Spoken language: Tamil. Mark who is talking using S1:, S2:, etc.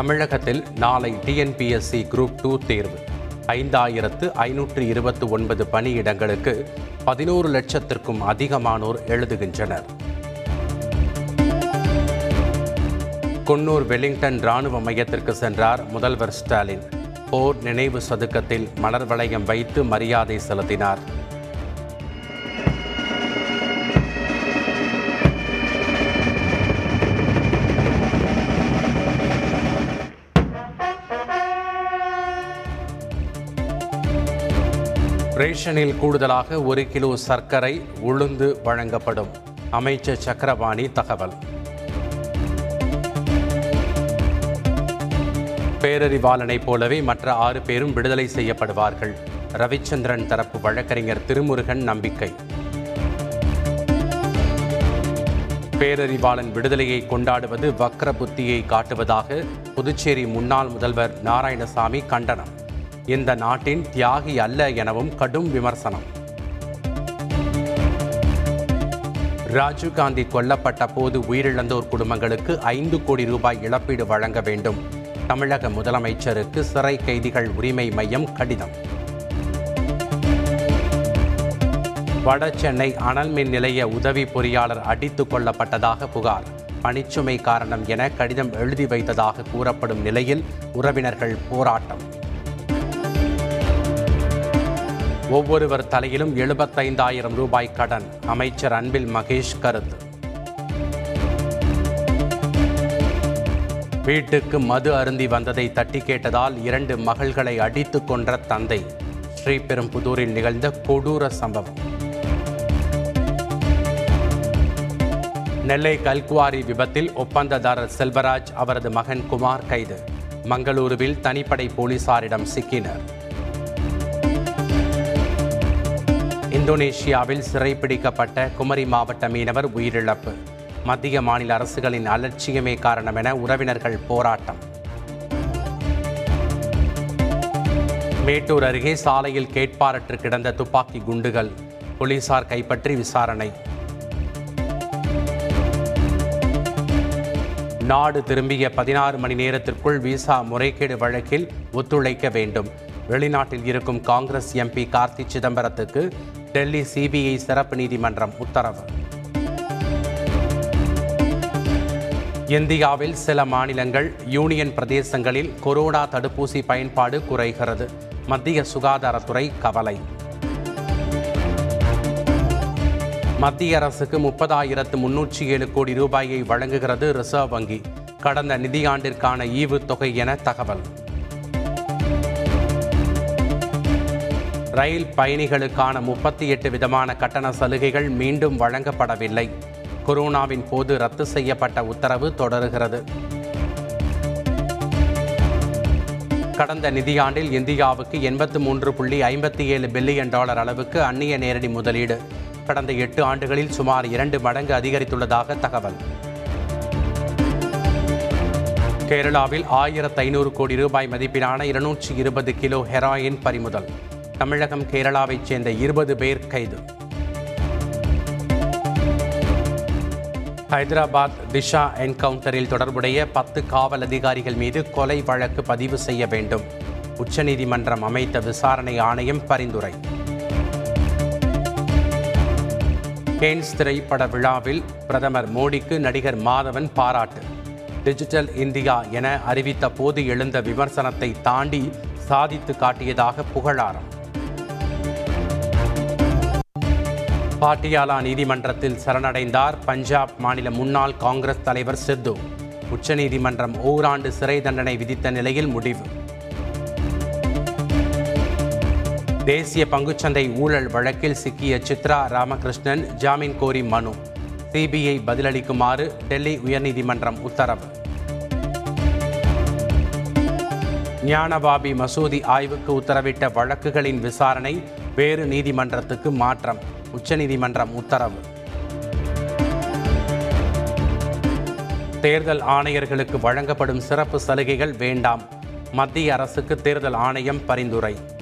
S1: தமிழகத்தில் நாளை டிஎன்பிஎஸ்சி குரூப் டூ தேர்வு. ஐந்தாயிரத்து ஐநூற்று இருபத்து ஒன்பது பணியிடங்களுக்கு பதினோரு லட்சத்திற்கும் அதிகமானோர் எழுதுகின்றனர். குன்னூர் வெலிங்டன் ராணுவ மையத்திற்கு சென்றார் முதல்வர் ஸ்டாலின். போர் நினைவு சதுக்கத்தில் மலர் வளையம் வைத்து மரியாதை செலுத்தினார். ரேஷனில் கூடுதலாக ஒரு கிலோ சர்க்கரை உளுந்து வழங்கப்படும். அமைச்சர் சக்கரபாணி தகவல். பேரறிவாளனைப் போலவே மற்ற ஆறு பேரும் விடுதலை செய்யப்படுவார்கள். ரவிச்சந்திரன் தரப்பு வழக்கறிஞர் திருமுருகன் நம்பிக்கை. பேரறிவாளன் விடுதலையை கொண்டாடுவது வக்ர புத்தியை காட்டுவதாக புதுச்சேரி முன்னாள் முதல்வர் நாராயணசாமி கண்டனம். இந்த நாட்டின் தியாகி அல்ல எனவும் கடும் விமர்சனம். ராஜீவ்காந்தி கொல்லப்பட்ட போது உயிரிழந்தோர் குடும்பங்களுக்கு ஐந்து கோடி ரூபாய் இழப்பீடு வழங்க வேண்டும். தமிழக முதலமைச்சருக்கு சிறை கைதிகள் உரிமை மையம் கடிதம். வட சென்னை அனல் மின் நிலைய உதவி பொறியாளர் அடித்துக் கொல்லப்பட்டதாக புகார். பணிச்சுமை காரணம் என கடிதம் எழுதி வைத்ததாக கூறப்படும் நிலையில் உறவினர்கள் போராட்டம். ஒவ்வொருவர் தலையிலும் எழுபத்தைந்தாயிரம் ரூபாய் கடன். அமைச்சர் அன்பில் மகேஷ் கருத்து. வீட்டுக்கு மது அருந்தி வந்ததை தட்டி கேட்டதால் இரண்டு மகள்களை அடித்துக் கொன்ற தந்தை. ஸ்ரீபெரும்புதூரில் நிகழ்ந்த கொடூர சம்பவம். நெல்லை கல்குவாரி விபத்தில் ஒப்பந்ததாரர் செல்வராஜ் அவரது மகன் குமார் கைது. மங்களூருவில் தனிப்படை போலீசாரிடம் சிக்கினர். இந்தோனேஷியாவில் சிறைப்பிடிக்கப்பட்ட குமரி மாவட்ட மீனவர் உயிரிழப்பு. மத்திய மாநில அரசுகளின் அலட்சியமே காரணம் என உறவினர்கள் போராட்டம். மேட்டூர் அருகே சாலையில் கேட்பாரற்று கிடந்த துப்பாக்கி குண்டுகள். போலீசார் கைப்பற்றி விசாரணை. நாடு திரும்பிய பதினாறு மணி நேரத்திற்குள் விசா முறைகேடு வழக்கில் ஒத்துழைக்க வேண்டும். வெளிநாட்டில் இருக்கும் காங்கிரஸ் எம்பி கார்த்தி சிதம்பரத்துக்கு டெல்லி சிபிஐ சிறப்பு நீதிமன்றம் உத்தரவு. இந்தியாவில் சில மாநிலங்கள் யூனியன் பிரதேசங்களில் கொரோனா தடுப்பூசி பயன்பாடு குறைகிறது. மத்திய சுகாதாரத்துறை கவலை. மத்திய அரசுக்கு முப்பதாயிரத்து முன்னூற்றி ஏழு கோடி ரூபாயை வழங்குகிறது ரிசர்வ் வங்கி. கடந்த நிதியாண்டிற்கான ஈவுத்தொகை என தகவல். ரயில் பயணிகளுக்கான முப்பத்தி எட்டு விதமான கட்டண சலுகைகள் மீண்டும் வழங்கப்படவில்லை. கொரோனாவின் போது ரத்து செய்யப்பட்ட உத்தரவு தொடருகிறது. கடந்த நிதியாண்டில் இந்தியாவுக்கு எண்பத்து மூன்று புள்ளி ஐம்பத்தி ஏழு பில்லியன் டாலர் அளவுக்கு அந்நிய நேரடி முதலீடு. கடந்த எட்டு ஆண்டுகளில் சுமார் இரண்டு மடங்கு அதிகரித்துள்ளதாக தகவல். கேரளாவில் ஆயிரத்து ஐநூறு கோடி ரூபாய் மதிப்பிலான இருநூற்றி இருபது கிலோ ஹெராயின் பறிமுதல். தமிழகம் கேரளாவைச் சேர்ந்த இருபது பேர் கைது. ஹைதராபாத் திஷா என்கவுண்டரில் தொடர்புடைய பத்து காவல் அதிகாரிகள் மீது கொலை வழக்கு பதிவு செய்ய வேண்டும். உச்சநீதிமன்றம் அமைத்த விசாரணை ஆணையம் பரிந்துரை. கேன்ஸ் திரைப்பட விழாவில் பிரதமர் மோடிக்கு நடிகர் மாதவன் பாராட்டு. டிஜிட்டல் இந்தியா என அறிவித்த போது எழுந்த விமர்சனத்தை தாண்டி சாதித்து காட்டியதாக புகழாரம். பாட்டியாலா நீதிமன்றத்தில் சரணடைந்தார். பஞ்சாப் மாநில முன்னாள் காங்கிரஸ் தலைவர் சித்து. உச்சநீதிமன்றம் ஓராண்டு சிறை தண்டனை விதித்த நிலையில் முடிவு. தேசிய பங்குச்சந்தை ஊழல் வழக்கில் சிக்கிய சித்ரா ராமகிருஷ்ணன் ஜாமீன் கோரி மனு. சிபிஐ பதிலளிக்குமாறு டெல்லி உயர்நீதிமன்றம் உத்தரவு. ஞானபாபி மசூதி ஆய்வுக்கு உத்தரவிட்ட வழக்குகளின் விசாரணை வேறு நீதிமன்றத்துக்கு மாற்றம். உச்சநீதிமன்றம் உத்தரவு. தேர்தல் ஆணையர்களுக்கு வழங்கப்படும் சிறப்பு சலுகைகள் வேண்டாம். மத்திய அரசுக்கு தேர்தல் ஆணையம் பரிந்துரை.